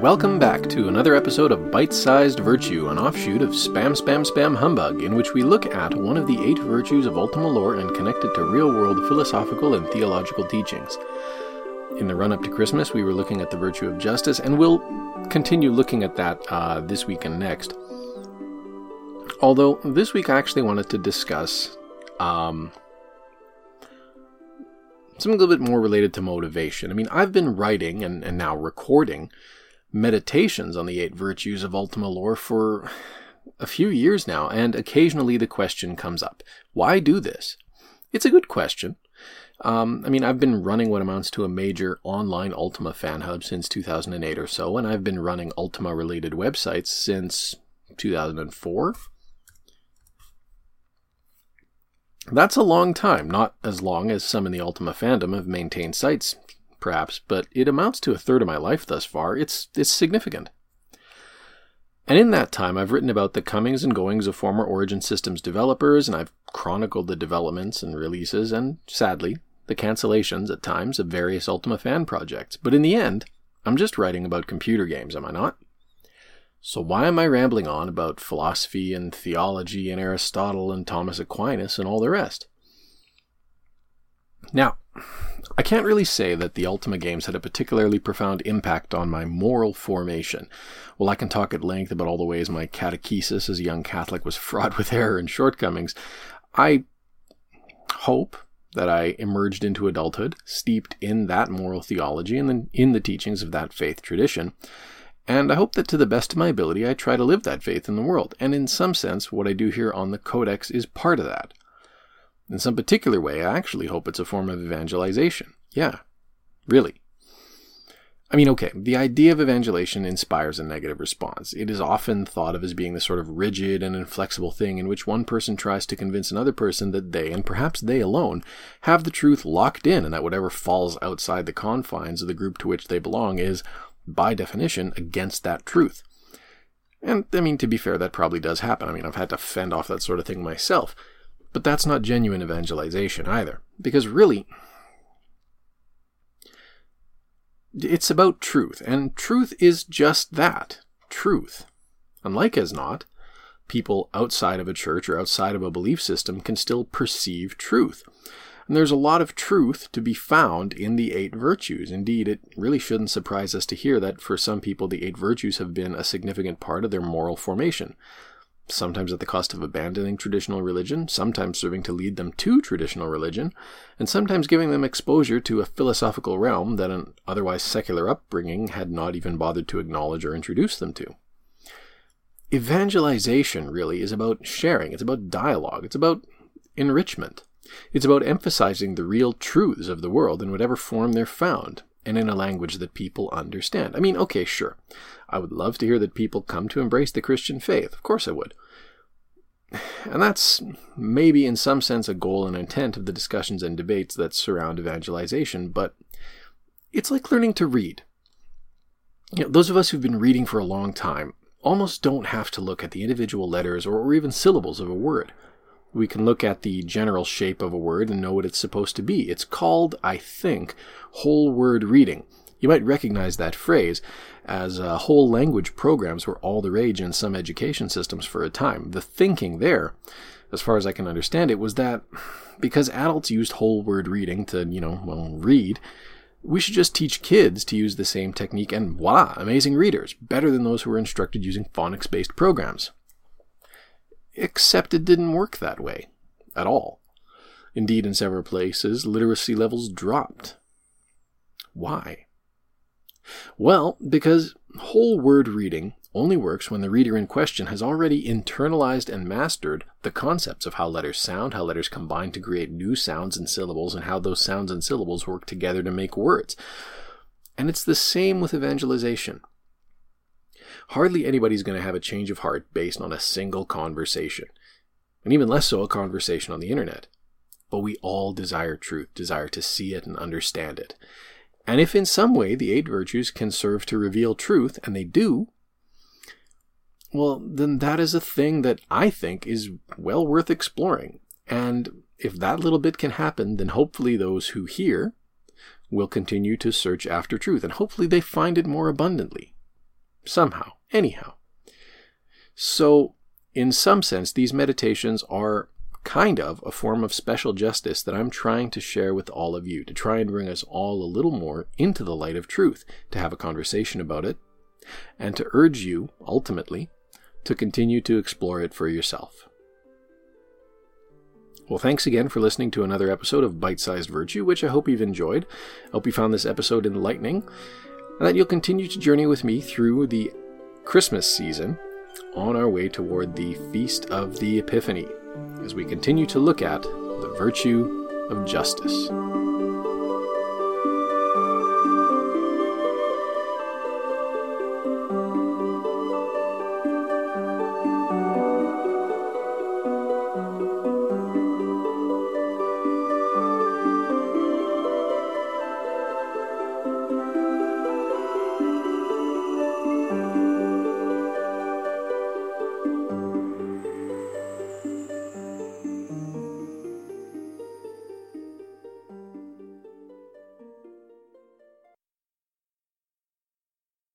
Welcome back to another episode of Bite Sized Virtue, an offshoot of Spam Spam Spam Humbug, in which we look at one of the eight virtues of Ultima lore and connect it to real world philosophical and theological teachings. In the run up to Christmas, we were looking at the virtue of justice, and we'll continue looking at that uh, this week and next. Although, this week I actually wanted to discuss um, something a little bit more related to motivation. I mean, I've been writing and, and now recording meditations on the eight virtues of Ultima lore for a few years now, and occasionally the question comes up why do this? It's a good question. Um, I mean, I've been running what amounts to a major online Ultima fan hub since 2008 or so, and I've been running Ultima related websites since 2004. That's a long time, not as long as some in the Ultima fandom have maintained sites perhaps, but it amounts to a third of my life thus far. It's, it's significant. And in that time, I've written about the comings and goings of former Origin Systems developers, and I've chronicled the developments and releases, and sadly, the cancellations at times of various Ultima fan projects. But in the end, I'm just writing about computer games, am I not? So why am I rambling on about philosophy and theology and Aristotle and Thomas Aquinas and all the rest? Now, I can't really say that the Ultima games had a particularly profound impact on my moral formation. While I can talk at length about all the ways my catechesis as a young Catholic was fraught with error and shortcomings, I hope that I emerged into adulthood steeped in that moral theology and in the teachings of that faith tradition. And I hope that to the best of my ability, I try to live that faith in the world. And in some sense, what I do here on the Codex is part of that. In some particular way, I actually hope it's a form of evangelization. Yeah, really. I mean, okay, the idea of evangelization inspires a negative response. It is often thought of as being the sort of rigid and inflexible thing in which one person tries to convince another person that they, and perhaps they alone, have the truth locked in and that whatever falls outside the confines of the group to which they belong is, by definition, against that truth. And, I mean, to be fair, that probably does happen. I mean, I've had to fend off that sort of thing myself. But that's not genuine evangelization either. Because really, it's about truth, and truth is just that truth. Unlike as not, people outside of a church or outside of a belief system can still perceive truth. And there's a lot of truth to be found in the eight virtues. Indeed, it really shouldn't surprise us to hear that for some people, the eight virtues have been a significant part of their moral formation sometimes at the cost of abandoning traditional religion, sometimes serving to lead them to traditional religion, and sometimes giving them exposure to a philosophical realm that an otherwise secular upbringing had not even bothered to acknowledge or introduce them to. Evangelization really is about sharing, it's about dialogue, it's about enrichment. It's about emphasizing the real truths of the world in whatever form they're found, and in a language that people understand. I mean, okay, sure. I would love to hear that people come to embrace the Christian faith. Of course I would. And that's maybe in some sense a goal and intent of the discussions and debates that surround evangelization, but it's like learning to read. You know, those of us who've been reading for a long time almost don't have to look at the individual letters or even syllables of a word. We can look at the general shape of a word and know what it's supposed to be. It's called, I think, whole word reading. You might recognize that phrase as uh, whole language programs were all the rage in some education systems for a time. The thinking there, as far as I can understand it, was that because adults used whole word reading to, you know, well, read, we should just teach kids to use the same technique and voila, amazing readers, better than those who were instructed using phonics based programs. Except it didn't work that way at all. Indeed, in several places, literacy levels dropped. Why? Well, because whole word reading only works when the reader in question has already internalized and mastered the concepts of how letters sound, how letters combine to create new sounds and syllables, and how those sounds and syllables work together to make words. And it's the same with evangelization. Hardly anybody's going to have a change of heart based on a single conversation, and even less so a conversation on the internet. But we all desire truth, desire to see it and understand it. And if in some way the eight virtues can serve to reveal truth, and they do, well, then that is a thing that I think is well worth exploring. And if that little bit can happen, then hopefully those who hear will continue to search after truth, and hopefully they find it more abundantly. somehow, anyhow. So, in some sense, these meditations are kind of a form of special justice that I'm trying to share with all of you, to try and bring us all a little more into the light of truth, to have a conversation about it, and to urge you, ultimately, to continue to explore it for yourself. Well, thanks again for listening to another episode of Bite Sized Virtue, which I hope you've enjoyed. I hope you found this episode enlightening, and that you'll continue to journey with me through the Christmas season on our way toward the Feast of the Epiphany as we continue to look at the virtue of justice.